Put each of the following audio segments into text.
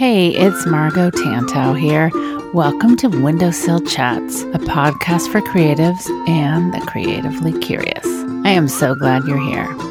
Hey, it's Margo Tantau here. Welcome to Windowsill Chats, a podcast for creatives and the creatively curious. I am so glad you're here.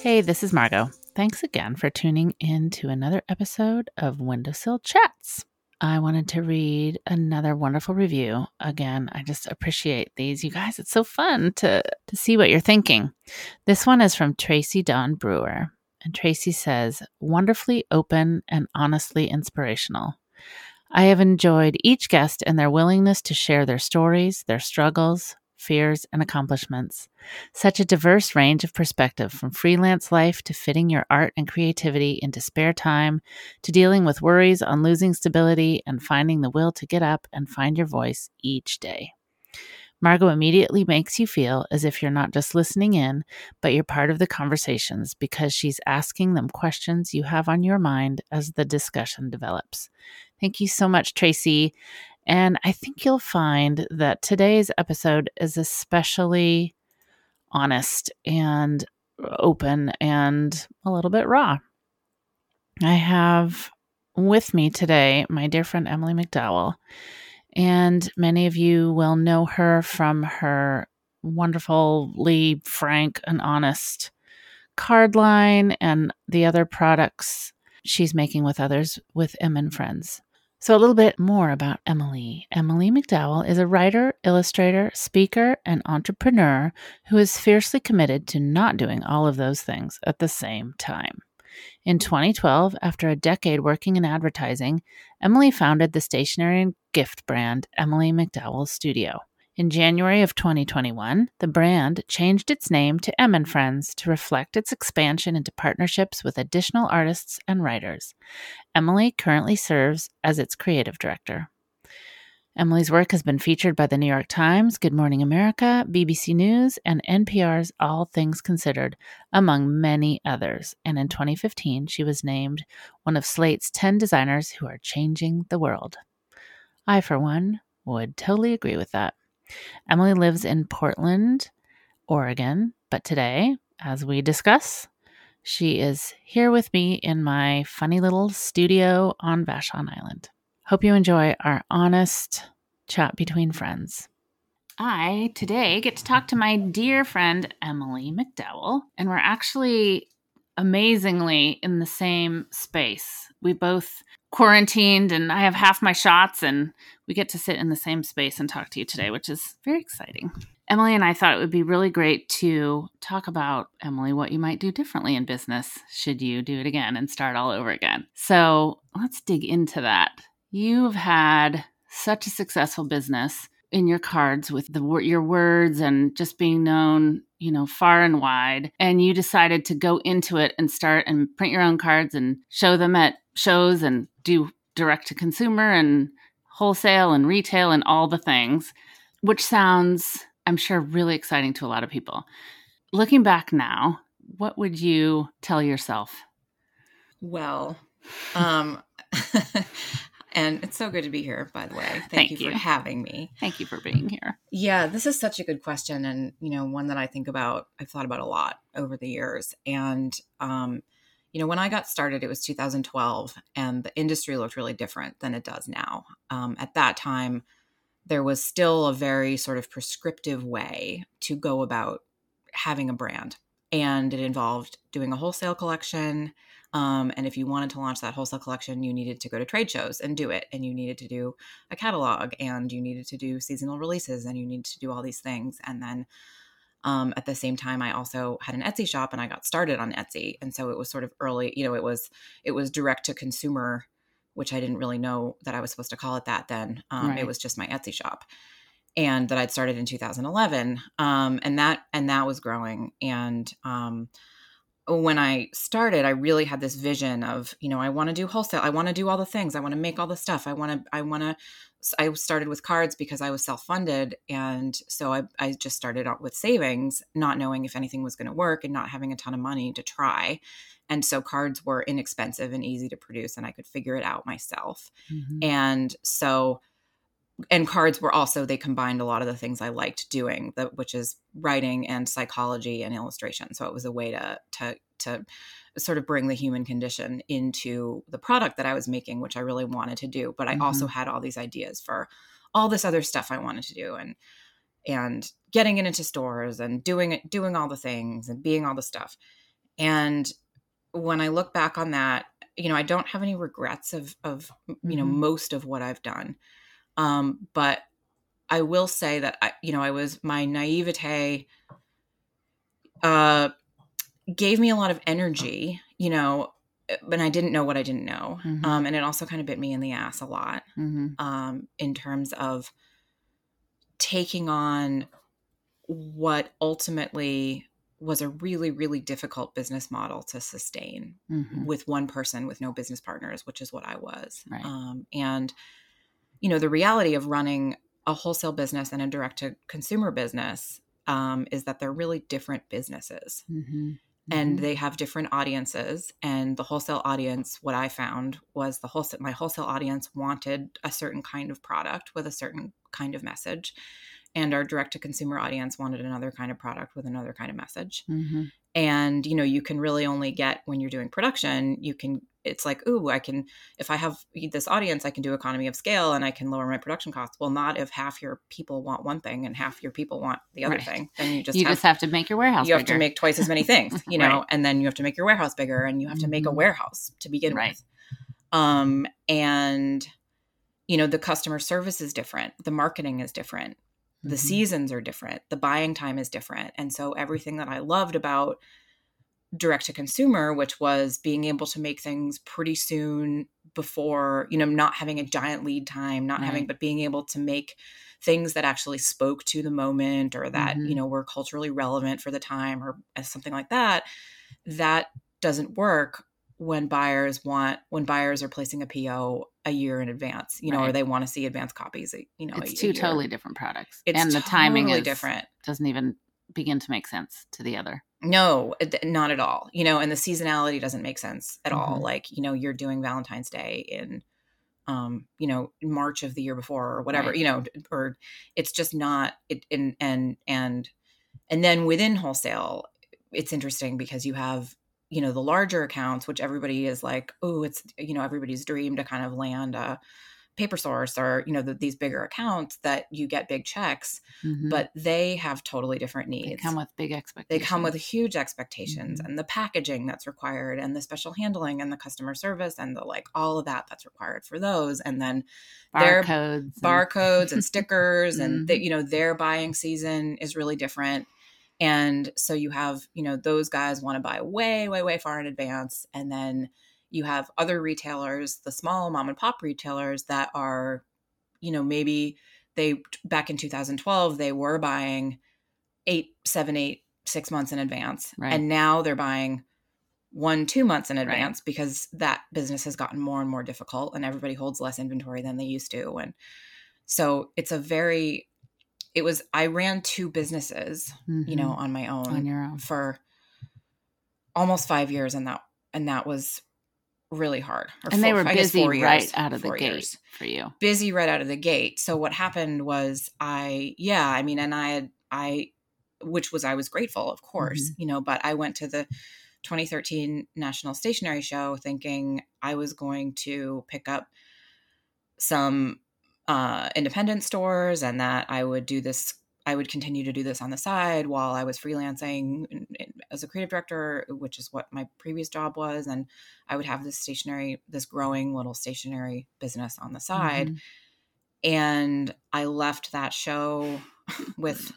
Hey, this is Margo. Thanks again for tuning in to another episode of Windowsill Chats. I wanted to read another wonderful review. Again, I just appreciate these. You guys, it's so fun to to see what you're thinking. This one is from Tracy Don Brewer. And Tracy says, wonderfully open and honestly inspirational. I have enjoyed each guest and their willingness to share their stories, their struggles, fears, and accomplishments. Such a diverse range of perspective from freelance life to fitting your art and creativity into spare time to dealing with worries on losing stability and finding the will to get up and find your voice each day. Margo immediately makes you feel as if you're not just listening in, but you're part of the conversations because she's asking them questions you have on your mind as the discussion develops. Thank you so much, Tracy. And I think you'll find that today's episode is especially honest and uh, open and a little bit raw. I have with me today my dear friend Emily McDowell. And many of you will know her from her wonderfully frank and honest card line and the other products she's making with others with Em & Friends. So, a little bit more about Emily. Emily McDowell is a writer, illustrator, speaker, and entrepreneur who is fiercely committed to not doing all of those things at the same time. In 2012, after a decade working in advertising, Emily founded the stationery and gift brand Emily McDowell Studio. In January of 2021, the brand changed its name to Em & Friends to reflect its expansion into partnerships with additional artists and writers. Emily currently serves as its creative director. Emily's work has been featured by the New York Times, Good Morning America, BBC News, and NPR's All Things Considered, among many others. And in 2015, she was named one of Slate's 10 designers who are changing the world. I, for one, would totally agree with that. Emily lives in Portland, Oregon, but today, as we discuss, she is here with me in my funny little studio on Vashon Island. Hope you enjoy our honest chat between friends. I today get to talk to my dear friend Emily McDowell, and we're actually amazingly in the same space. We both quarantined, and I have half my shots, and we get to sit in the same space and talk to you today, which is very exciting. Emily and I thought it would be really great to talk about, Emily, what you might do differently in business should you do it again and start all over again. So let's dig into that. You've had such a successful business in your cards with the your words and just being known, you know, far and wide. And you decided to go into it and start and print your own cards and show them at shows and do direct to consumer and wholesale and retail and all the things, which sounds, I'm sure, really exciting to a lot of people. Looking back now, what would you tell yourself? Well, um, And it's so good to be here, by the way. Thank, Thank you, you. for having me. Thank you for being here. Yeah, this is such a good question and, you know, one that I think about, I've thought about a lot over the years. And um, you know, when I got started, it was 2012 and the industry looked really different than it does now. Um, at that time, there was still a very sort of prescriptive way to go about having a brand. And it involved doing a wholesale collection, um, and if you wanted to launch that wholesale collection, you needed to go to trade shows and do it. And you needed to do a catalog and you needed to do seasonal releases and you needed to do all these things. And then um, at the same time, I also had an Etsy shop and I got started on Etsy. And so it was sort of early, you know, it was, it was direct to consumer, which I didn't really know that I was supposed to call it that then. Um, Right. It was just my Etsy shop and that I'd started in 2011. Um, and that, and that was growing. And, um, when I started, I really had this vision of, you know, I want to do wholesale. I want to do all the things. I want to make all the stuff. I want to, I want to, I started with cards because I was self funded. And so I, I just started out with savings, not knowing if anything was going to work and not having a ton of money to try. And so cards were inexpensive and easy to produce, and I could figure it out myself. Mhm. And so, and cards were also, they combined a lot of the things I liked doing, the, which is writing and psychology and illustration. So it was a way to, to, to sort of bring the human condition into the product that I was making, which I really wanted to do. But I also had all these ideas for all this other stuff I wanted to do and, and getting it into stores and doing it, doing all the things and being all the stuff. And when I look back on that, you know, I don't have any regrets of, of, you know, Mhm. most of what I've done. Um, but I will say that I, you know, I was my naivete uh, gave me a lot of energy, you know, but I didn't know what I didn't know, Mhm. um, and it also kind of bit me in the ass a lot Mhm. um, in terms of taking on what ultimately was a really, really difficult business model to sustain Mhm. with one person with no business partners, which is what I was. Right. Um, and, you know, the reality of running a wholesale business and a direct to consumer business um, is that they're really different businesses Mhm. and Mhm. they have different audiences. And the wholesale audience, what I found was the wholesale, my wholesale audience wanted a certain kind of product with a certain kind of message. And our direct to consumer audience wanted another kind of product with another kind of message Mhm. and you know you can really only get when you're doing production you can it's like ooh i can if i have this audience i can do economy of scale and i can lower my production costs well not if half your people want one thing and half your people want the other Right. thing then you just you have just have to make your warehouse. you have to make twice as many things you know Right. and then you have to make your warehouse bigger and you have to make a Mhm. warehouse to begin Right. with um and you know the customer service is different the marketing is different the Mhm. seasons are different the buying time is different and so everything that i loved about direct to consumer which was being able to make things pretty soon before you know not having a giant lead time not having but being able to make things that actually spoke to the moment or that Mhm. you know were culturally relevant for the time or something like that that doesn't work when buyers want when buyers are placing a PO a year in advance, you know, or they want to see advance copies, you know, it's a two year. totally different products, It's and the timing totally is different. Doesn't even begin to make sense to the other. No, not at all. You know, and the seasonality doesn't make sense at all. Mhm. Like, you know, you're doing Valentine's Day in um, you know, March of the year before or whatever, Right. you know, or it's just not it and and and and then within wholesale, it's interesting because you have you know the larger accounts which everybody is like oh it's you know everybody's dream to kind of land a paper source or you know the, these bigger accounts that you get big checks Mhm. but they have totally different needs they come with big expectations. they come with huge expectations Mhm. and the packaging that's required and the special handling and the customer service and the like all of that that's required for those and then their barcodes. and- barcodes and stickers and that you know their buying season is really different and so you have you know those guys want to buy way way way far in advance and then you have other retailers the small mom and pop retailers that are you know maybe they back in 2012 they were buying eight seven eight six months in advance Right. and now they're buying one two months in Right. advance because that business has gotten more and more difficult and everybody holds less inventory than they used to and so it's a very it was i ran two businesses you know Mhm. on my own on your own. for almost five years and that and that was really hard. and they were busy four right years, out of the four gate years. for you. busy right out of the gate. So what happened was I yeah, I mean and I had I which was I was grateful, of course, you know, but I went to the 2013 National Stationery Show thinking I was going to pick up some uh independent stores and that I would do this I would continue to do this on the side while I was freelancing in- in- as a creative director, which is what my previous job was and I would have this stationery this growing little stationery business on the side Mhm. and I left that show with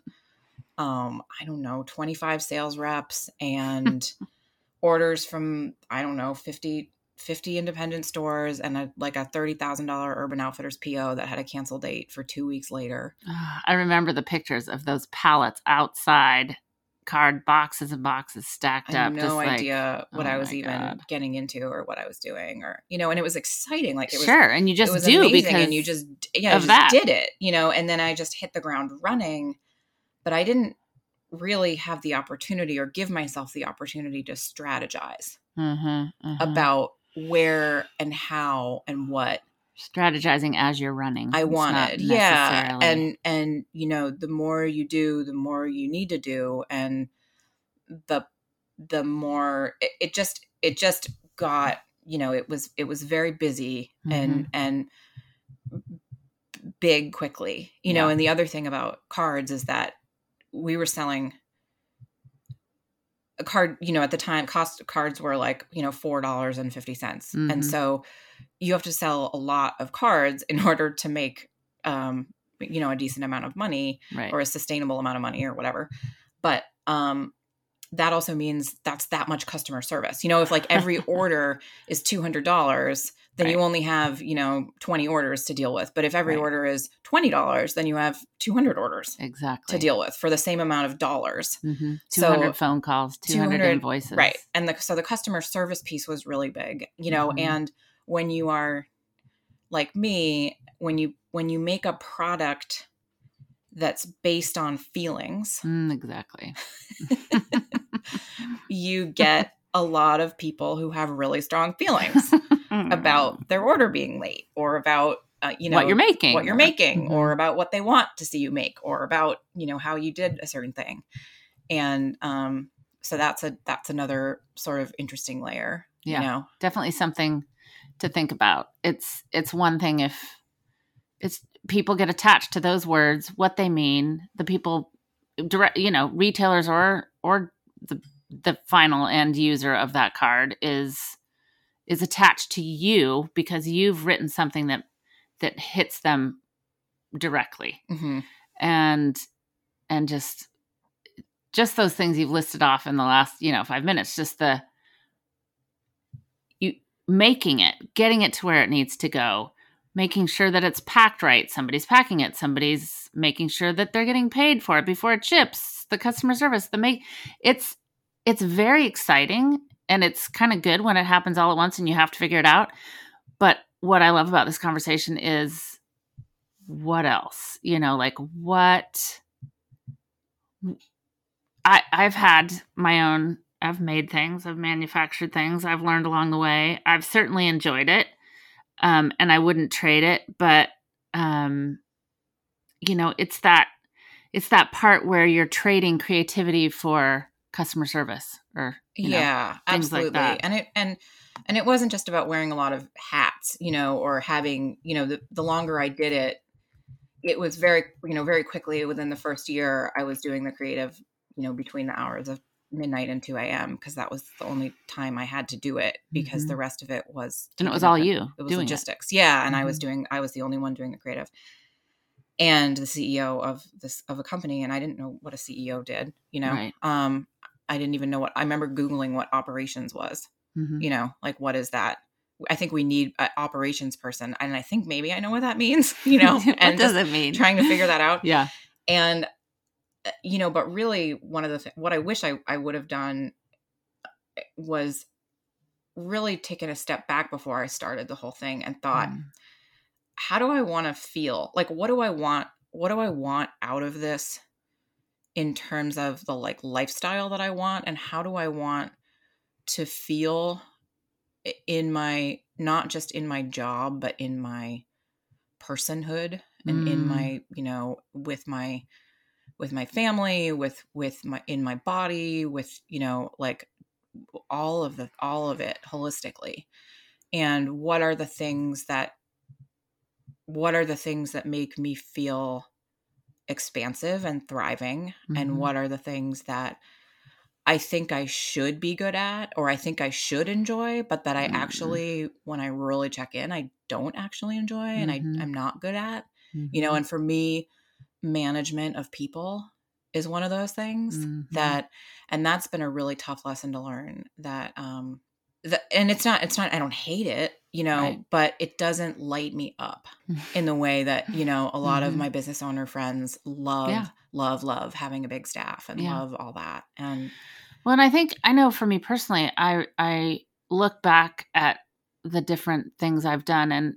um I don't know 25 sales reps and orders from I don't know 50 50 independent stores and a, like a $30,000 Urban Outfitters PO that had a cancel date for 2 weeks later. I remember the pictures of those pallets outside, card boxes and boxes stacked I up. no just like- idea what oh I was even God. getting into or what I was doing or you know and it was exciting like it was sure, and you just it was do amazing because and you just yeah, just did it, you know, and then I just hit the ground running, but I didn't really have the opportunity or give myself the opportunity to strategize Mhm, mhm. about where and how and what strategizing as you're running. I wanted. Yeah. And and you know, the more you do, the more you need to do and the the more it, it just it just got, you know, it was it was very busy and mm-hmm. and big quickly. You know, and the other thing about cards is that we were selling card, you know, at the time cost cards were like, you know, four dollars and fifty cents. Mhm. And so you have to sell a lot of cards in order to make um, you know, a decent amount of money right. or a sustainable amount of money or whatever. But um that also means that's that much customer service. You know, if like every order is $200, then you only have, you know, 20 orders to deal with. But if every Right. order is $20, then you have 200 orders exactly to deal with for the same amount of dollars. Mhm. So, 200 phone calls, 200, 200 invoices. Right. And the, so the customer service piece was really big, you know, Mhm. and when you are like me, when you when you make a product that's based on feelings, Mm, exactly. you get a lot of people who have really strong feelings about their order being late or about uh, you know what you're making. what you're or- making Mhm. or about what they want to see you make or about you know how you did a certain thing and um so that's a that's another sort of interesting layer Yeah. you know definitely something to think about. It's it's one thing if it's people get attached to those words, what they mean, the people direct, you know, retailers or or the the final end user of that card is is attached to you because you've written something that that hits them directly. Hmm and and just just those things you've listed off in the last you know five minutes just the you making it getting it to where it needs to go making sure that it's packed right. Somebody's packing it. Somebody's making sure that they're getting paid for it before it ships the customer service the make it's it's very exciting and it's kind of good when it happens all at once and you have to figure it out. But what i love about this conversation is what else? You know like what i i've had my own i've made things i've manufactured things i've learned along the way i've certainly enjoyed it um and i wouldn't trade it but um you know it's that it's that part where you're trading creativity for customer service or you know, yeah like absolutely that. and it and and it wasn't just about wearing a lot of hats you know or having you know the, the longer i did it it was very you know very quickly within the first year i was doing the creative you know between the hours of midnight and 2 a.m because that was the only time i had to do it because Mhm. the rest of it was and it was all you it was doing logistics. Yeah and i was Mhm. doing i was the only one doing the creative and the ceo of this of a company and i didn't know what a ceo did you know? Right. um i didn't even know what i remember googling what operations was it Mhm. you know? Like what is that? I think we need an operations person and i think maybe i know what that means you know? What and does it mean? trying to figure that out. Yeah. And you know but really one of the th- what i wish i, I would have done uh, was really taken a step back before i started the whole thing and thought Mm. how do i want to feel like what do i want what do i want out of this in terms of the like lifestyle that i want and how do i want to feel in my not just in my job but in my personhood and in Mm. my you know with my with my family with with my in my body with you know like all of the all of it holistically and what are the things that what are the things that make me feel expansive and thriving Mhm. and what are the things that I think I should be good at or I think I should enjoy but that I Mhm. actually when I really check in I don't actually enjoy and Mhm. I I'm not good at you know and for me management of people is one of those things Mhm. that and that's been a really tough lesson to learn that um that and it's not it's not I don't hate it you know Right. but it doesn't light me up in the way that you know a lot of Mhm. my business owner friends love Yeah. love love having a big staff and Yeah. love all that and Well, and I think I know for me personally, I I look back at the different things I've done and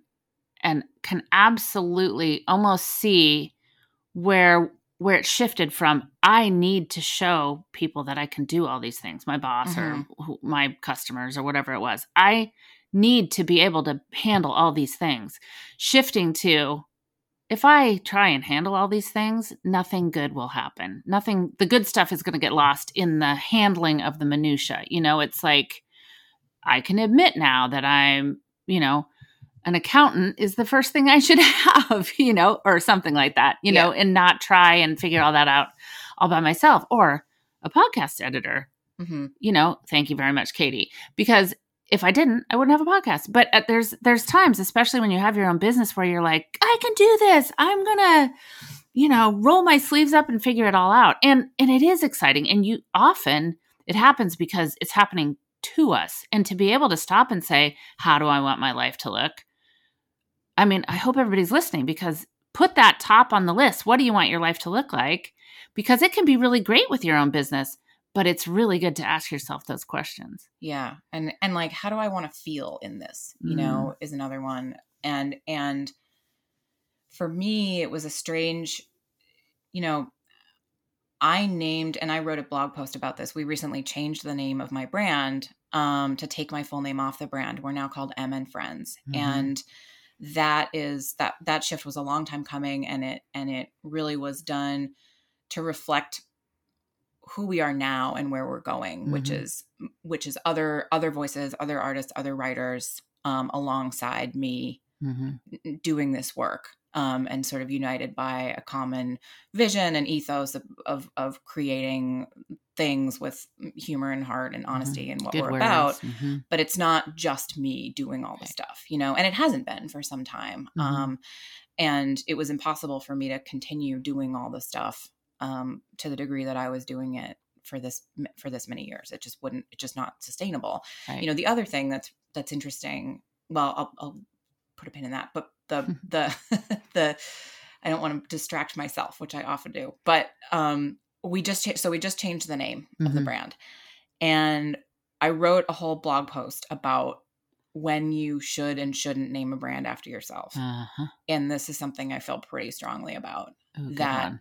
and can absolutely almost see where where it shifted from I need to show people that I can do all these things, my boss or mm-hmm. who, my customers or whatever it was. I need to be able to handle all these things. Shifting to if I try and handle all these things, nothing good will happen. Nothing, the good stuff is going to get lost in the handling of the minutia. You know, it's like I can admit now that I'm, you know, an accountant is the first thing I should have, you know, or something like that, you know, and not try and figure all that out all by myself or a podcast editor mhm. you know, thank you very much, Katie. Because if I didn't, I wouldn't have a podcast. But uh, there's there's times, especially when you have your own business, where you're like, I can do this. I'm gonna, you know, roll my sleeves up and figure it all out. And and it is exciting. And you often it happens because it's happening to us. And to be able to stop and say, how do I want my life to look? I mean, I hope everybody's listening because put that top on the list. What do you want your life to look like? Because it can be really great with your own business but it's really good to ask yourself those questions. yeah and and like how do i want to feel in this you Mm. know is another one and and for me it was a strange you know i named and i wrote a blog post about this we recently changed the name of my brand um, to take my full name off the brand we're now called Em & Friends Mhm. and that is that that shift was a long time coming and it and it really was done to reflect who we are now and where we're going which Mhm. is which is other other voices other artists other writers um, alongside me Mm-hmm. doing this work um, and sort of united by a common vision and ethos of, of, of creating things with humor and heart and honesty and what Good we're words. about Mhm. but it's not just me doing all the Right. stuff you know and it hasn't been for some time Mhm. um, and it was impossible for me to continue doing all the stuff um, to the degree that i was doing it for this for this many years it just wouldn't it's just not sustainable Right. you know the other thing that's that's interesting well i'll, I'll put a pin in that but the the the i don't want to distract myself which i often do but um we just cha- so we just changed the name of the Mhm. brand and i wrote a whole blog post about when you should and shouldn't name a brand after yourself uh-huh. and this is something i feel pretty strongly about good that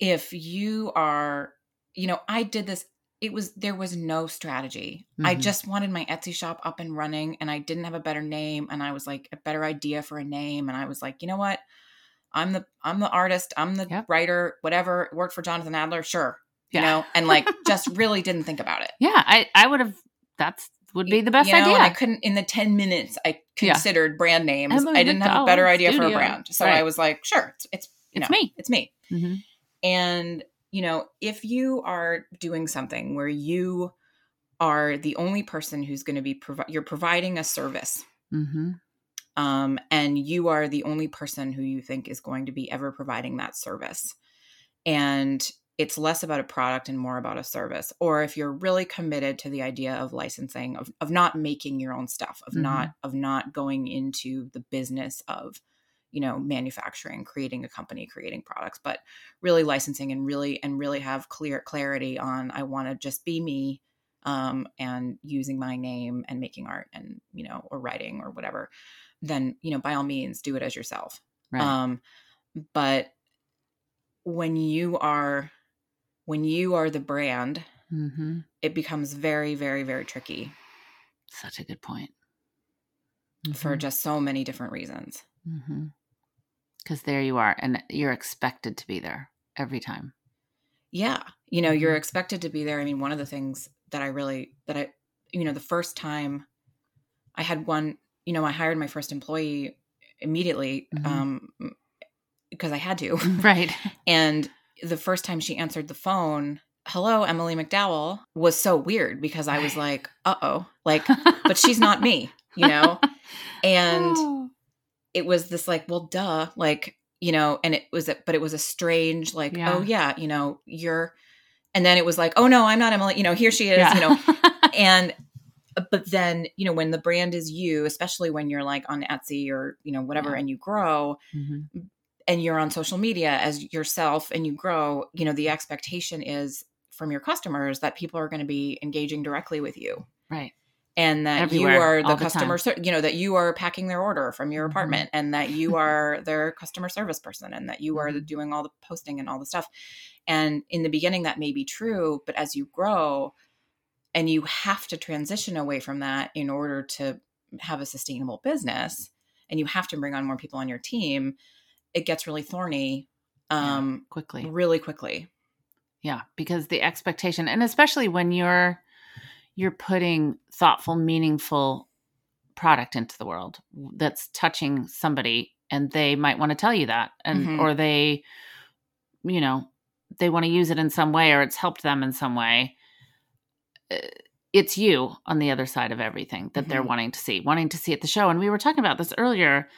if you are you know i did this it was there was no strategy i Mhm. just wanted my etsy shop up and running and i didn't have a better name and i was like a better idea for a name and i was like you know what i'm the i'm the artist i'm the Yep. writer whatever worked for jonathan adler sure Yeah. you know and like just really didn't think about it Yeah, I I would have. That's would be the best you know, idea. i couldn't in the 10 minutes i Yeah. considered brand names Emily i didn't have a better McDowell idea for a brand so Right. i was like sure it's it's you It's know, me. it's me Mhm. And, you know, if you are doing something where you are the only person who's going to be, provi- you're providing a service, Mhm. um, and you are the only person who you think is going to be ever providing that service. And it's less about a product and more about a service. Or if you're really committed to the idea of licensing, of, of not making your own stuff, of not of not going into the business of you know manufacturing creating a company creating products but really licensing and really and really have clear clarity on i want to just be me um, and using my name and making art and you know or writing or whatever then you know by all means do it as yourself Right. um but when you are when you are the brand Mhm. it becomes very very very tricky Such a good point. for Mhm. just so many different reasons. Mm-hmm. Because there you are, and you're expected to be there every time. Yeah. You know, you're Mhm. expected to be there. I mean, one of the things that I really, that I, you know, the first time I had one, you know, I hired my first employee immediately Mhm. um, because I had to. Right. And the first time she answered the phone, hello, Emily McDowell, was so weird because I was like, uh oh, like, but she's not me, you know? And Oh. It was this like, well, duh, like, you know, and it was, a, but it was a strange, like, Yeah. oh, yeah, you know, you're, and then it was like, oh, no, I'm not Emily, you know, here she is, Yeah. you know, and, uh, but then, you know, when the brand is you, especially when you're like on Etsy or, you know, whatever, Yeah. and you grow, Mhm. and you're on social media as yourself and you grow, you know, the expectation is from your customers that people are going to be engaging directly with you Right. And that Everywhere, you are the the customer, ser- you know, that you are packing their order from your Mhm. apartment and that you are their customer service person and that you are Mhm. doing all the posting and all the stuff. And in the beginning, that may be true, but as you grow and you have to transition away from that in order to have a sustainable business and you have to bring on more people on your team, it gets really thorny Yeah. um, Quickly. really quickly. Yeah, because the expectation, and especially when you're you're putting thoughtful, meaningful product into the world that's touching somebody, and they might want to tell you that, and Mhm. or they, you know, they want to use it in some way, or it's helped them in some way. Uh, It's you on the other side of everything that they're Mhm. wanting to see, wanting to see at the show. And we were talking about this earlier.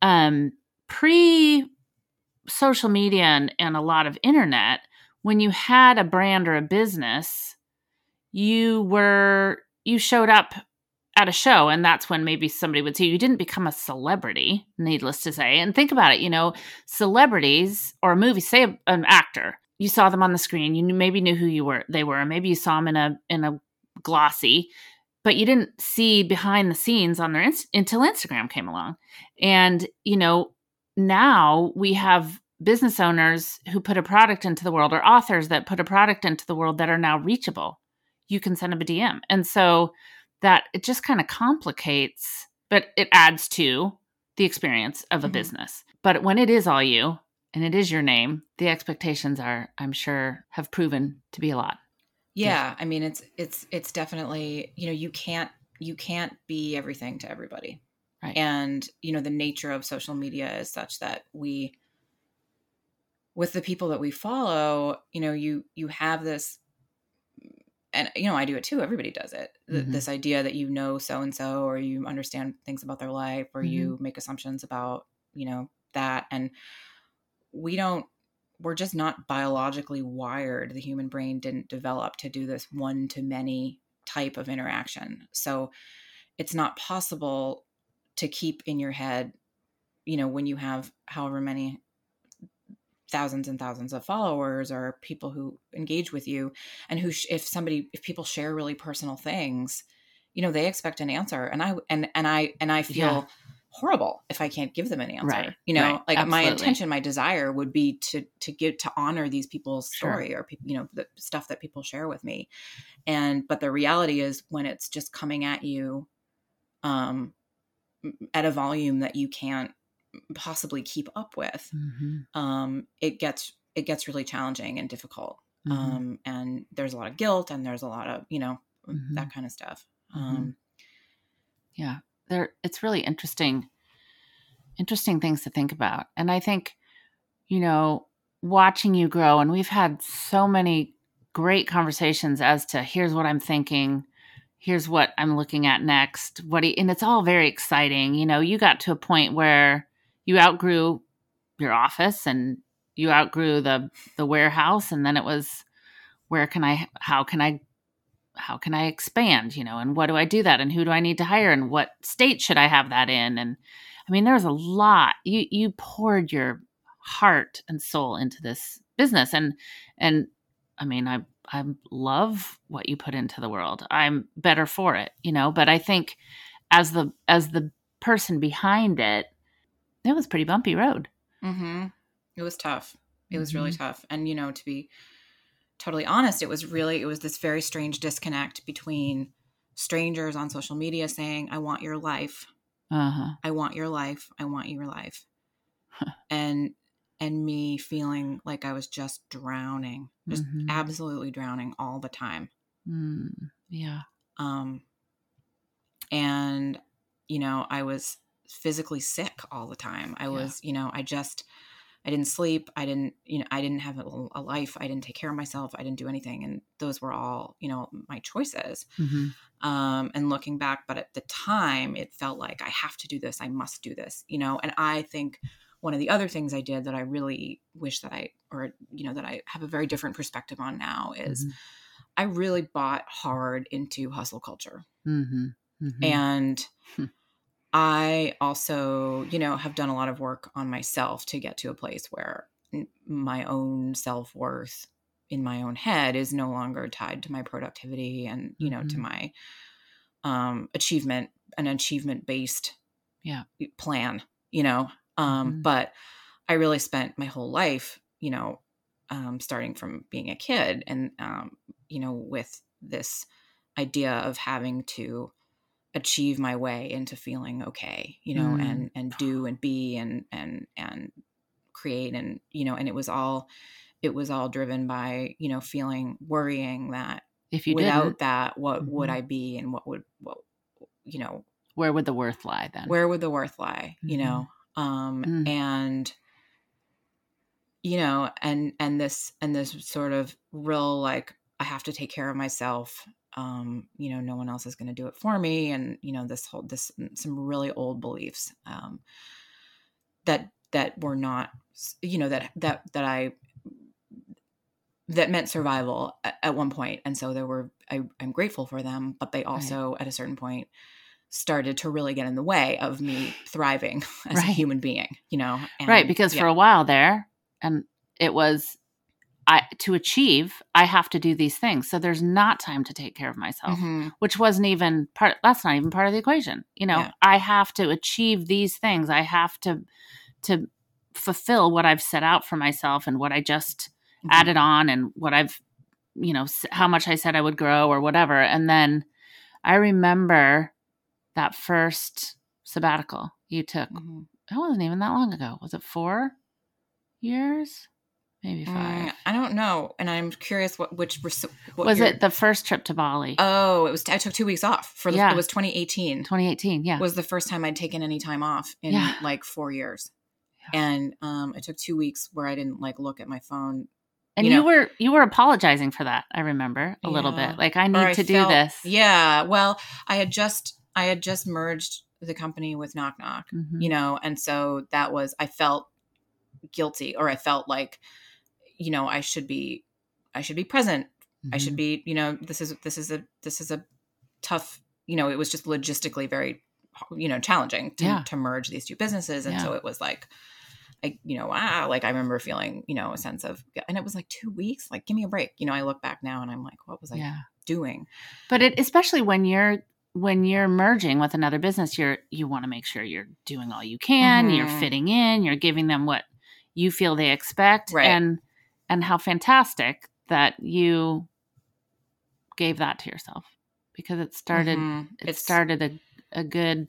Um, pre social media and, and a lot of internet, when you had a brand or a business, you were you showed up at a show and that's when maybe somebody would see you. Didn't become a celebrity, needless to say. And think about it, you know, celebrities or a movie, say a- an actor, you saw them on the screen, you maybe knew who you were they were, maybe you saw them in a in a glossy, but you didn't see behind the scenes on their inst- until Instagram came along. And, you know, now we have business owners who put a product into the world or authors that put a product into the world that are now reachable. You can send them a DM. And so that it just kind of complicates, but it adds to the experience of a Mhm. business. But when it is all you and it is your name, the expectations are, I'm sure, have proven to be a lot. Yeah, I mean it's it's it's definitely, you know, you can't you can't be everything to everybody. Right. And, you know, the nature of social media is such that we with the people that we follow, you know, you you have this and you know, I do it too. Everybody does it. Th- Mhm. This idea that you know so and so or you understand things about their life or you make assumptions about, you know, that and we don't we're just not biologically wired. The human brain didn't develop to do this one to many type of interaction. So it's not possible to keep in your head, you know, when you have however many thousands and thousands of followers or people who engage with you and who sh- if somebody if people share really personal things you know they expect an answer. And i and and i and i feel Yeah. horrible if i can't give them an answer Right, you know? Right, like my intention my desire would be to to give to honor these people's Sure. story or peop you know the stuff that people share with me. And but the reality is when it's just coming at you um at a volume that you can't possibly keep up with Mm-hmm. um it gets it gets really challenging and difficult Mm-hmm. um and there's a lot of guilt and there's a lot of you know Mhm. that kind of stuff Mhm. um yeah there it's really interesting interesting things to think about and i think you know watching you grow and we've had so many great conversations as to here's what i'm thinking here's what i'm looking at next what do you, and it's all very exciting you know you got to a point where you outgrew your office and you outgrew the the warehouse and then it was where can i how can i how can I expand, you know, and what do I do that and who do I need to hire and what state should I have that in? And I mean, there's a lot. You you poured your heart and soul into this business and and I mean, I I love what you put into the world. I'm better for it, you know, but I think as the as the person behind it, it was a pretty bumpy road. mhm. it was tough it was really Mhm. tough and you know to be totally honest it was really it was this very strange disconnect between strangers on social media saying, I want your life. Uh huh. I want your life. I want your life. and and me feeling like I was just drowning, just Mhm. absolutely drowning all the time. Mm, yeah. Um and you know, I was physically sick all the time. I Yeah. was, you know, I just I didn't sleep. I didn't, you know, I didn't have a, life. I didn't take care of myself. I didn't do anything. And those were all, you know, my choices. hmm um, and looking back but at the time it felt like i have to do this i must do this you know and i think one of the other things i did that i really wish that i or you know that i have a very different perspective on now is i really bought hard into hustle culture hmm hmm and Hmm. I also you know have done a lot of work on myself to get to a place where my own self-worth in my own head is no longer tied to my productivity and you know to Mhm. my um achievement an achievement based Yeah. plan you know um Mhm. but i really spent my whole life you know um starting from being a kid and um you know with this idea of having to achieve my way into feeling okay you know Mm. and and do and be and and and create and you know and it was all it was all driven by you know feeling worrying that If you without didn't, that what would Mhm. i be and what would what you know where would the worth lie then? where would the worth lie you Mhm. know um Mm. and you know and and this and this sort of real like i have to take care of myself um you know no one else is going to do it for me and you know this whole this some really old beliefs um that that were not you know that that that i that meant survival at, at one point and so there were I, i'm grateful for them but they also at a certain point started to really get in the way of me thriving as a human being you know right, because yeah. for a while there, and it was I to achieve, I have to do these things. So there's not time to take care of myself, Mhm. which wasn't even part. That's not even part of the equation. You know, Yeah. I have to achieve these things. I have to to fulfill what I've set out for myself and what I just Mhm. added on and what I've, you know, how much I said I would grow or whatever. And then I remember that first sabbatical you took. Mhm. It wasn't even that long ago. Was it four years? Maybe five. Mm, I don't know, and I'm curious what which what was your- it the first trip to Bali? Oh, it was. I took two weeks off for the. Yeah. It was 2018. 2018. Yeah. Was the first time I'd taken any time off in Yeah. like four years, Yeah. and um, I took two weeks where I didn't like look at my phone. and you you, were you were apologizing for that. I remember a little bit. Like I need I to do this. Yeah. Well, I had just I had just merged the company with Knock Knock, Mhm. you know, and so that was I felt guilty, or I felt like, you know, I should be I should be present I should Mhm. be, you know, this is this is a this is a tough, you know, it was just logistically very, you know, challenging to, Yeah. to merge these two businesses, and Yeah. so it was like, I, you know, ah, like I remember feeling, you know, a sense of, and it was like two weeks, like give me a break, you know. I look back now and I'm like, what was I yeah. doing? But it especially when you're when you're merging with another business, you're you want to make sure you're doing all you can, you're Mhm. fitting in, you're giving them what you feel they expect, Right. and and how fantastic that you gave that to yourself because it started Mhm. it It's- started a, a good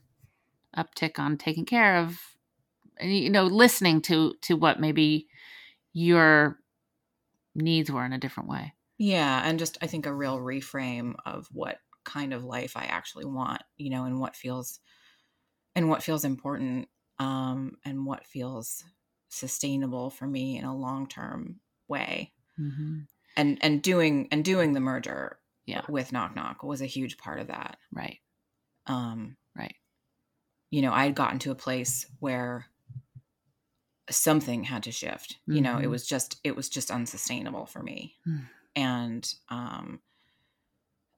uptick on taking care of and, you know listening to to what maybe your needs were in a different way Yeah, and just I think a real reframe of what kind of life I actually want, you know, and what feels and what feels important um and what feels sustainable for me in a long-term way. mm-hmm. And and doing and doing the merger Yeah. with Knock Knock was a huge part of that. right Um right you know, I had gotten to a place where something had to shift. You know, it Mhm. was just it was just unsustainable for me. Mm. And um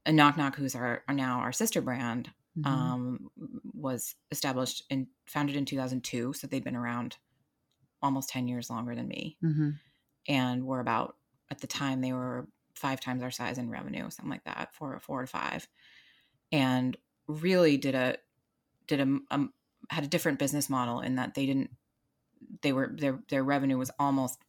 and Knock Knock, who's our, now our sister brand, Mhm. um, was established and founded in 2002. So they'd been around almost 10 years longer than me. Mhm. And were about, at the time, they were five times our size in revenue, something like that, four, four to five. And really did a, did a, um, had a different business model in that they didn't, they were, their, their revenue was almost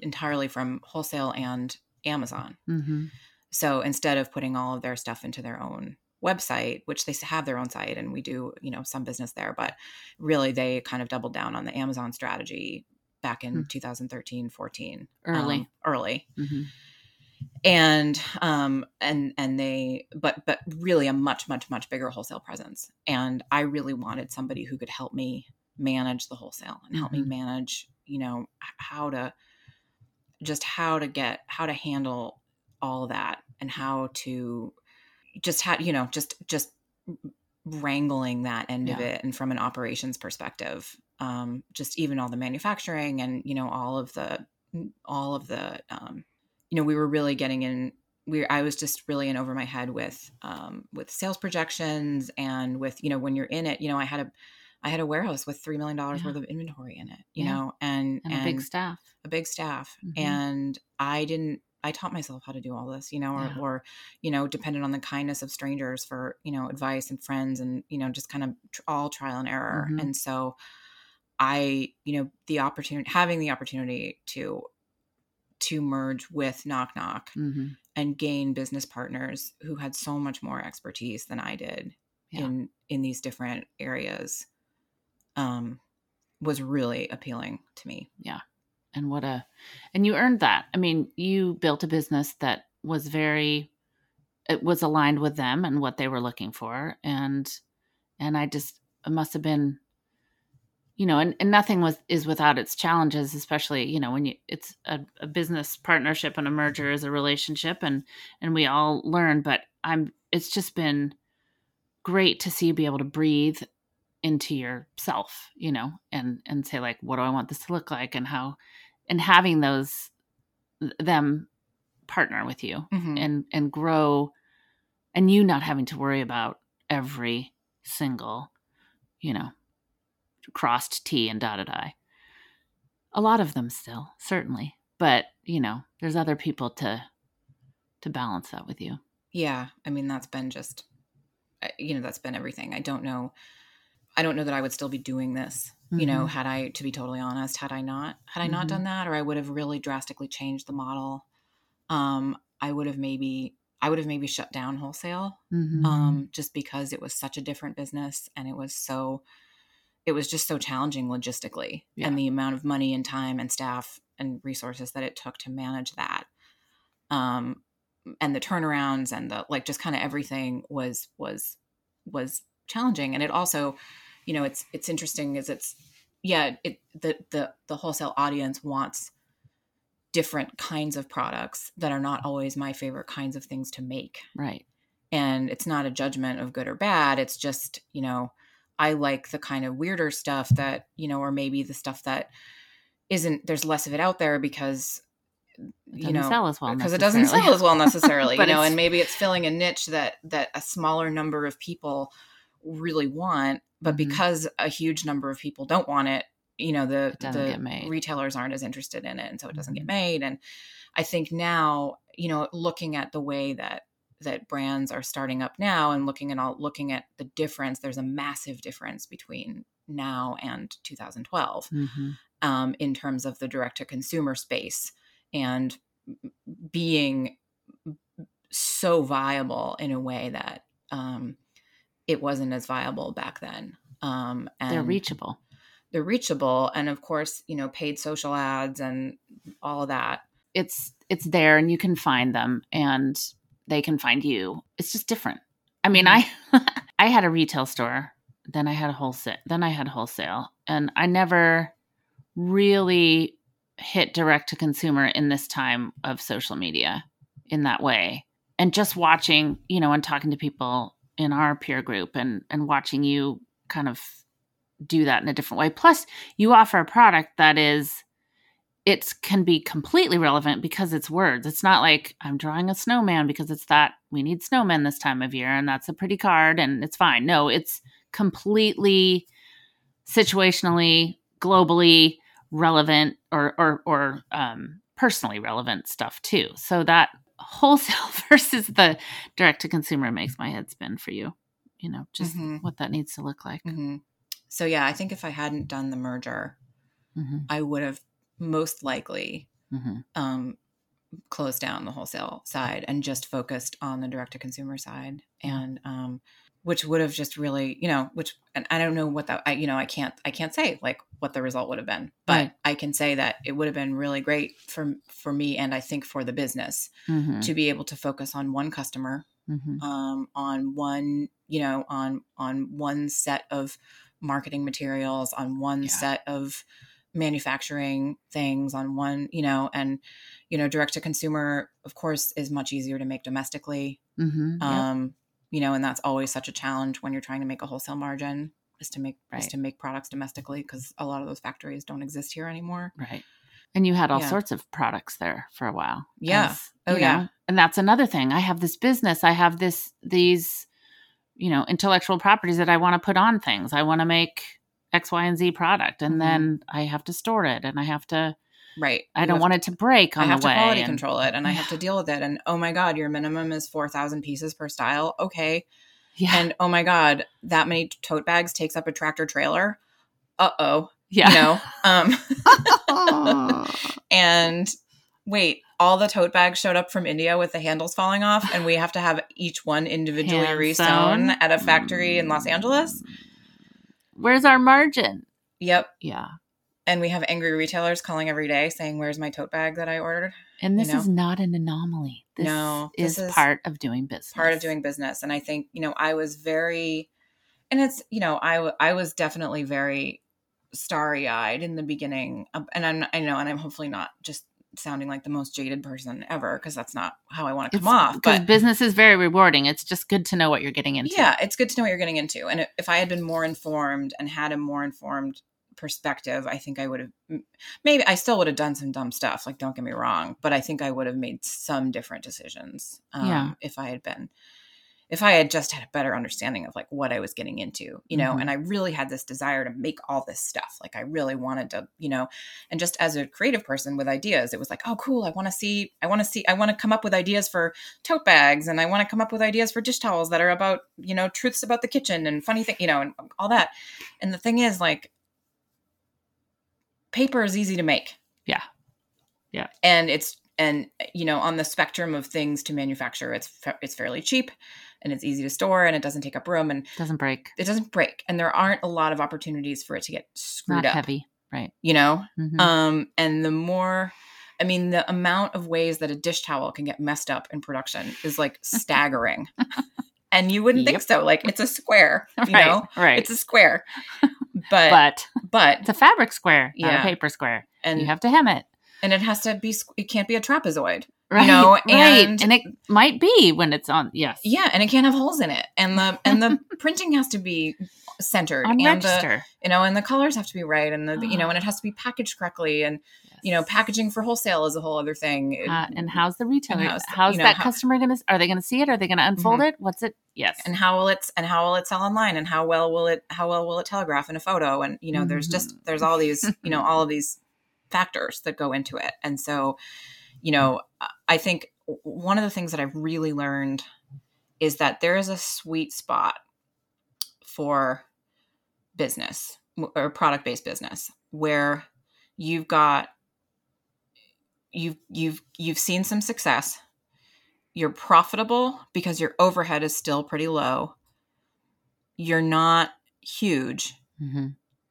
entirely from wholesale and Amazon. Mhm. So instead of putting all of their stuff into their own website, which they have their own site and we do, you know, some business there, but really they kind of doubled down on the Amazon strategy back in Hmm. 2013, 14. Early. um, early. Mhm. And um and and they but but really a much much much bigger wholesale presence. And I really wanted somebody who could help me manage the wholesale and help me Mhm. manage, you know, how to just how to get how to handle all that and how to just how you know just just wrangling that end of it and from an operations perspective um just even all the manufacturing and you know all of the all of the um you know we were really getting in we I was just really in over my head with um with sales projections and with you know when you're in it you know I had a I had a warehouse with 3 million dollars Yeah. worth of inventory in it you Yeah. know and And, a big staff. a big staff Mhm. and i didn't i taught myself how to do all this you know or, Yeah. or you know depended on the kindness of strangers for you know advice and friends and you know just kind of tr- all trial and error Mhm. and so i you know the opportunity having the opportunity to to merge with knock knock Mhm. and gain business partners who had so much more expertise than i did Yeah. in in these different areas um was really appealing to me Yeah. and what a and you earned that i mean you built a business that was very it was aligned with them and what they were looking for and and i just it must have been you know and, and nothing was is without its challenges especially you know when you it's a, a business partnership and a merger is a relationship and and we all learn but i'm it's just been great to see you be able to breathe into yourself you know and and say like what do i want this to look like and how and having those them partner with you Mhm. and and grow and you not having to worry about every single you know crossed t and dotted i a lot of them still certainly but you know there's other people to to balance that with you yeah i mean that's been just you know that's been everything i don't know i don't know that i would still be doing this you know Mhm. had i to be totally honest had i not had i not Mhm. done that or i would have really drastically changed the model um i would have maybe i would have maybe shut down wholesale Mhm. um just because it was such a different business and it was so it was just so challenging logistically Yeah. and the amount of money and time and staff and resources that it took to manage that um and the turnarounds and the like just kind of everything was was was challenging. And it also you know it's it's interesting is it's yeah it the the the wholesale audience wants different kinds of products that are not always my favorite kinds of things to make. Right. And it's not a judgment of good or bad. It's just you know i like the kind of weirder stuff that you know or maybe the stuff that isn't there's less of it out there because you know sell as well because it doesn't sell as well necessarily you know it's- and maybe it's filling a niche that that a smaller number of people really want but Mhm. because a huge number of people don't want it you know the the retailers aren't as interested in it and so it doesn't Mhm. get made and i think now you know looking at the way that that brands are starting up now and looking at all looking at the difference there's a massive difference between now and 2012 Mhm. um, in terms of the direct to consumer space and being so viable in a way that um, it wasn't as viable back then. Um, and they're reachable they're reachable, and of course, you know, paid social ads and all of that. it's it's there and you can find them and they can find you. It's just different. I mean mm-hmm. i i had a retail store then i had a wholesale then i had wholesale and i never really hit direct to consumer in this time of social media in that way. And just watching you know and talking to people in our peer group and and watching you kind of do that in a different way. Plus you offer a product that is it can be completely relevant because it's words. It's not like I'm drawing a snowman because it's that we need snowmen this time of year and that's a pretty card and it's fine. No, it's completely situationally, globally relevant or or or um, personally relevant stuff too. So that wholesale versus the direct to consumer makes my head spin for you. You know, just Mhm. what that needs to look like. hmm So yeah, I think if I hadn't done the merger, hmm I would have most likely hmm um, closed down the wholesale side and just focused on the direct to consumer side and um which would have just really you know which and i don't know what that i you know i can't i can't say like what the result would have been but Right. i can say that it would have been really great for for me and i think for the business Mhm. to be able to focus on one customer Mhm. um, on one you know on on one set of marketing materials on one Yeah. set of manufacturing things on one you know and you know direct to consumer of course is much easier to make domestically Mhm. Yep. um you know and that's always such a challenge when you're trying to make a wholesale margin is to make is to make products domestically because a lot of those factories don't exist here anymore Right. And you had all Yeah. sorts of products there for a while. Yeah. Oh, yeah. know, And that's another thing. I have this business. I have this these, you know, intellectual properties that I want to put on things. I want to make X, Y, and Z product. And Mhm. then I have to store it and I have to right I You don't want it to break on I have the to way. quality and- control it and I have to deal with it. And oh my God, your minimum is 4,000 pieces per style. Okay. Yeah. And oh my God, that many tote bags takes up a tractor trailer. Uh oh. yeah. You know? Um, and wait, all the tote bags showed up from India with the handles falling off, and we have to have each one individually Hand sewn? at a factory in Los Angeles. Where's our margin? Yep. Yeah. And we have angry retailers calling every day saying, Where's my tote bag that I ordered? And this know? is not an anomaly. This No, is, this is part of doing business. part of doing business and i think you know i was very and it's you know I, I was definitely very starry-eyed in the beginning um, and i'm i know and i'm hopefully not just sounding like the most jaded person ever because that's not how i want to It's come off because but business is very rewarding. It's just good to know what you're getting into. yeah it's good to know what you're getting into and if i had been more informed and had a more informed perspective i think i would have maybe i still would have done some dumb stuff like don't get me wrong but i think i would have made some different decisions um, Yeah. if i had been if i had just had a better understanding of like what i was getting into you know Mhm. and i really had this desire to make all this stuff like i really wanted to you know and just as a creative person with ideas it was like oh cool i want to see i want to see i want to come up with ideas for tote bags and I want to come up with ideas for dish towels that are about, you know, truths about the kitchen and funny thing, you know, and all that. And the thing is like paper is easy to make. Yeah. Yeah. And it's and you know, on the spectrum of things to manufacture, it's it's fairly cheap and it's easy to store and it doesn't take up room and Doesn't break. it doesn't break and there aren't a lot of opportunities for it to get screwed Not up, heavy. Right. you know? Mhm. Um, and the more, I mean, the amount of ways that a dish towel can get messed up in production is like staggering. and you wouldn't think so. Like it's a square, you right. know, right. it's a square. But, but but, it's a fabric square, not Yeah. a paper square. and you have to hem it. and it has to be. It can't be a trapezoid. Right. know, right. and- and it might be when it's on. Yes. Yeah, and it can't have holes in it, and the and the printing has to be centered, On and the register. you know, and the colors have to be right, and the you know, and it has to be ah. packaged correctly, and you know, packaging for wholesale is a whole other thing. Uh, and how's the retailer? how's how's, you know, that how- customer going to? Are they going to see it? Are they going to unfold mm-hmm. it? What's it? Yes. and how will it and how will it sell online and how well will it how well will it telegraph in a photo and you know there's just mm-hmm. there's all these you know all of these factors that go into it and so you know i think one of the things that i've really learned is that there is a sweet spot for business or product based business where you've got you've you've you've seen some success you're profitable because your overhead is still pretty low you're not huge. Hmm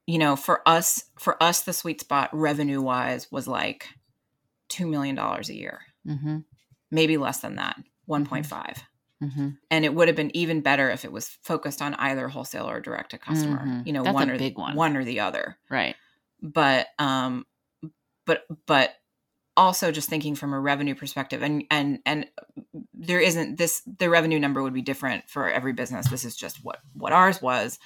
you know for us for us the sweet spot revenue wise was like 2 million dollars a year. Hmm maybe less than that 1.5 hmm and it would have been even better if it was focused on either wholesale or direct to customer Mhm. you know That's one a or big one. one or the other. Right. but um but but also just thinking from a revenue perspective and and and there isn't this the revenue number would be different for every business. This is just what what ours was.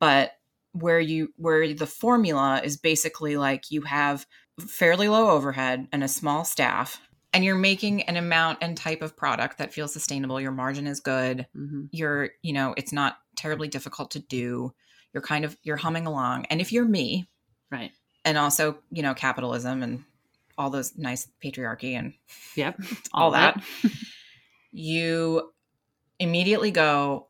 But where you where the formula is basically like you have fairly low overhead and a small staff and you're making an amount and type of product that feels sustainable your margin is good hmm you're you know it's not terribly difficult to do you're kind of you're humming along and if you're me Right. and also you know capitalism and all those nice patriarchy and Yep. all of that you immediately go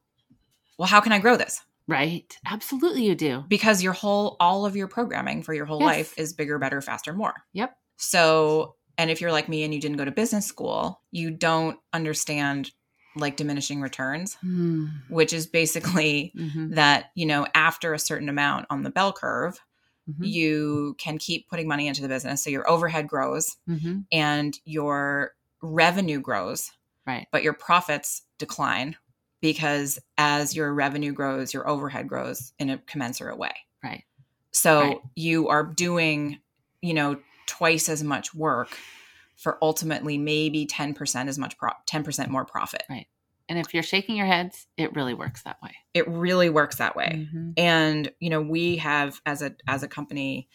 well how can i grow this Right. Absolutely, you do. because your whole all of your programming for your whole Yes. life is bigger better faster more Yep. so and if you're like me and you didn't go to business school, you don't understand like diminishing returns, Hmm. which is basically Mhm. that, you know, after a certain amount on the bell curve, Mhm. you can keep putting money into the business. So your overhead grows Mhm. and your revenue grows, Right. but your profits decline because as your revenue grows, your overhead grows in a commensurate way. Right. So Right. you are doing, you know, twice as much work for ultimately maybe 10% as much pro- 10% more profit. Right. And if you're shaking your heads, it really works that way. It really works that way. Mhm. and you know we have as a as a company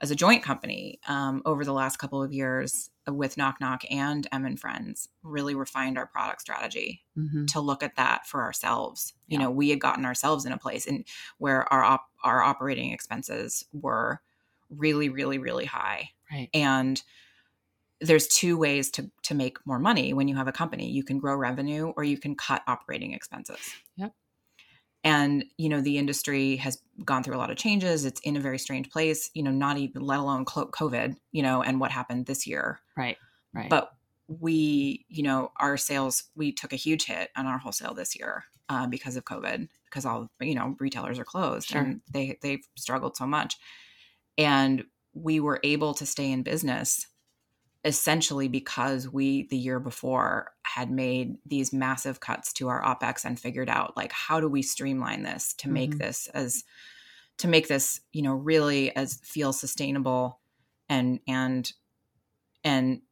as a joint company um, over the last couple of years with knock knock and Em & Friends really refined our product strategy Mhm. to look at that for ourselves you know we had gotten ourselves in a place in where our op- our operating expenses were really really really high Right. and there's two ways to to make more money when you have a company you can grow revenue or you can cut operating expenses Yep. And you know the industry has gone through a lot of changes it's in a very strange place you know not even let alone covid you know and what happened this year Right. Right. but we you know our sales we took a huge hit on our wholesale this year uh, because of covid because all you know retailers are closed Sure. and they they've struggled so much and we were able to stay in business essentially because we the year before had made these massive cuts to our opex and figured out like how do we streamline this to make Mhm. this as to make this you know really as feel sustainable and and and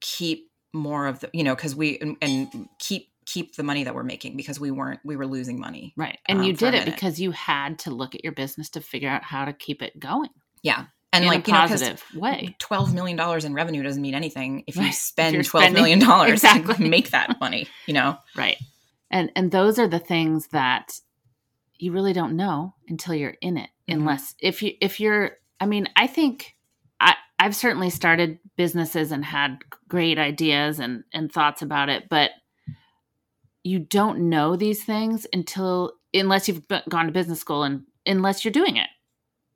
keep more of the you know because we and, and keep keep the money that we're making because we weren't we were losing money right. And um, you did it because you had to look at your business to figure out how to keep it going yeah and in like a you know positive way. twelve million dollars in revenue doesn't mean anything if you Right. If spend you're twelve million dollars Exactly. to make that money. You know, Right. And and those are the things that you really don't know until you're in it. Mhm. Unless if you if you're I mean, I think I I've certainly started businesses and had great ideas and and thoughts about it, but you don't know these things until unless you've gone to business school and unless you're doing it.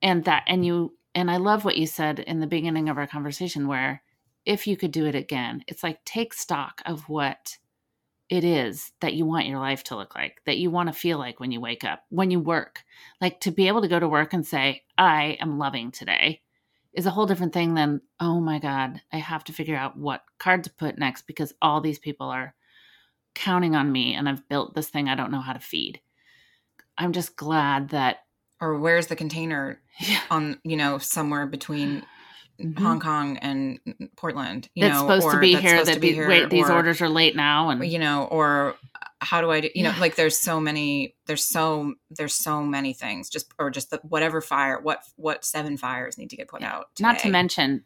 And that and you and I love what you said in the beginning of our conversation where if you could do it again, it's like take stock of what it is that you want your life to look like, that you want to feel like when you wake up, when you work. Like to be able to go to work and say, I am loving today is a whole different thing than, oh my God, I have to figure out what card to put next because all these people are counting on me and I've built this thing I don't know how to feed. I'm just glad that or where's the container yeah, on you know somewhere between mhm. Hong Kong and Portland? You that's know, supposed to be that's here. supposed That to be here, wait, these or, orders are late now, and you know, or how do I do? You know, like there's so many, there's so there's so many things. Just or just the, whatever fire, what what seven fires need to get put Yeah. out. not to mention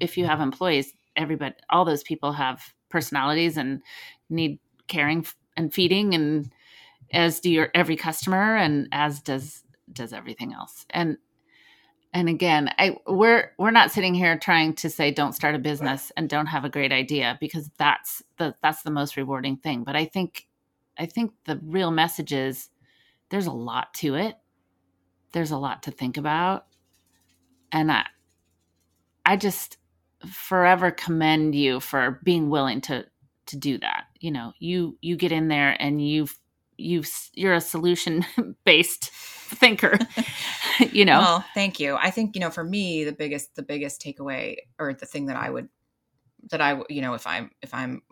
if you have employees everybody all those people have personalities and need caring and feeding and as do your every customer and as does does everything else. And and again i we're we're not sitting here trying to say don't start a business and don't have a great idea because that's the that's the most rewarding thing. But i think i think the real message is there's a lot to it. There's a lot to think about. And i i just forever commend you for being willing to to do that. You know you you get in there and you've you've you're a solution based thinker you know Well, thank you. I think you know, for me, the biggest the biggest takeaway, or the thing that I would that I you know, if I'm if I'm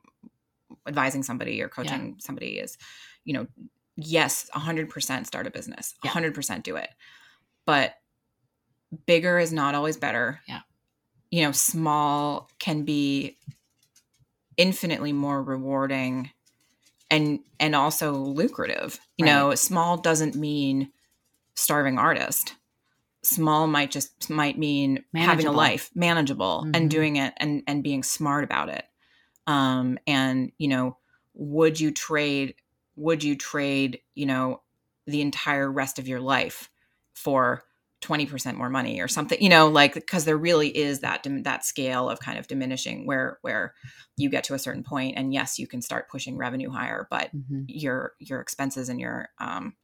advising somebody or coaching somebody is, you know, yes, hundred percent start a business, Yeah. hundred percent do it, but bigger is not always better. Yeah. You know, small can be infinitely more rewarding and and also lucrative. You Right. know, small doesn't mean starving artist. Small might just might mean having a life, manageable, Mhm. and doing it and and being smart about it. Um, and you know, would you trade? Would you trade? You know, the entire rest of your life for 20% more money or something you know like because there really is that that scale of kind of diminishing where where you get to a certain point and yes you can start pushing revenue higher but Mhm. your your expenses and your um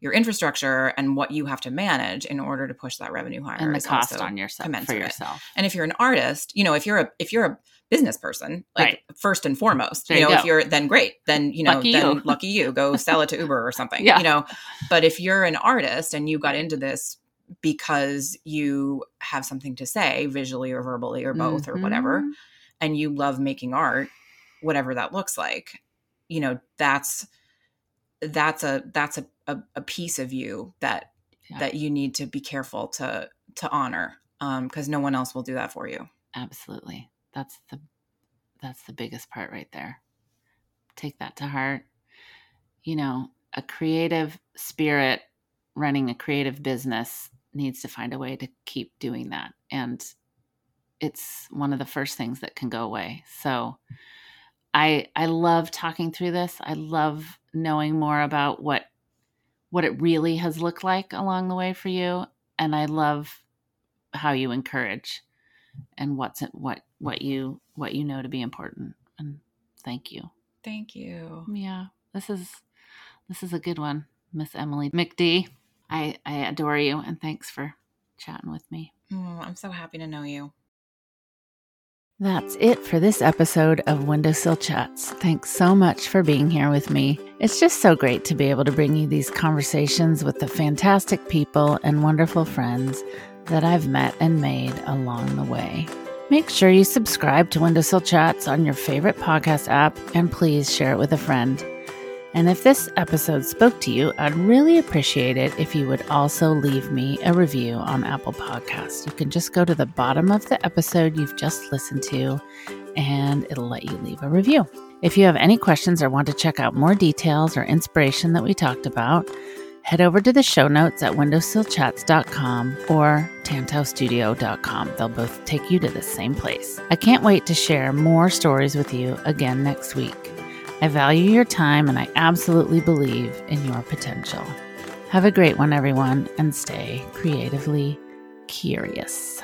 your infrastructure and what you have to manage in order to push that revenue higher. and the cost on yourself for yourself. And if you're an artist, you know, if you're a if you're a business person, like Right. first and foremost, There you you know, if you're then great, then you know, Lucky then you. lucky you, go sell it to Uber or something, Yeah. you know. But if you're an artist and you got into this because you have something to say, visually or verbally or both or whatever, Mhm. and you love making art, whatever that looks like, you know, that's that's a that's a, a, a piece of you that Yeah. that you need to be careful to to honor um because no one else will do that for you Absolutely. That's the that's the biggest part right there. Take that to heart. You know, a creative spirit running a creative business needs to find a way to keep doing that. And it's one of the first things that can go away. So I I love talking through this. I love knowing more about what what it really has looked like along the way for you and I love how you encourage and what's it, what what you what you know to be important and thank you thank you yeah this is this is a good one miss emily mcd i i adore you and thanks for chatting with me Oh, i'm so happy to know you That's it for this episode of Windowsill Chats. Thanks so much for being here with me. It's just so great to be able to bring you these conversations with the fantastic people and wonderful friends that I've met and made along the way. Make sure you subscribe to Windowsill Chats on your favorite podcast app and please share it with a friend. And if this episode spoke to you, I'd really appreciate it if you would also leave me a review on Apple Podcasts. You can just go to the bottom of the episode you've just listened to and it'll let you leave a review. If you have any questions or want to check out more details or inspiration that we talked about, head over to the show notes at windowsillchats.com or tantaustudio.com. They'll both take you to the same place. I can't wait to share more stories with you again next week. I value your time and I absolutely believe in your potential. Have a great one, everyone, and stay creatively curious.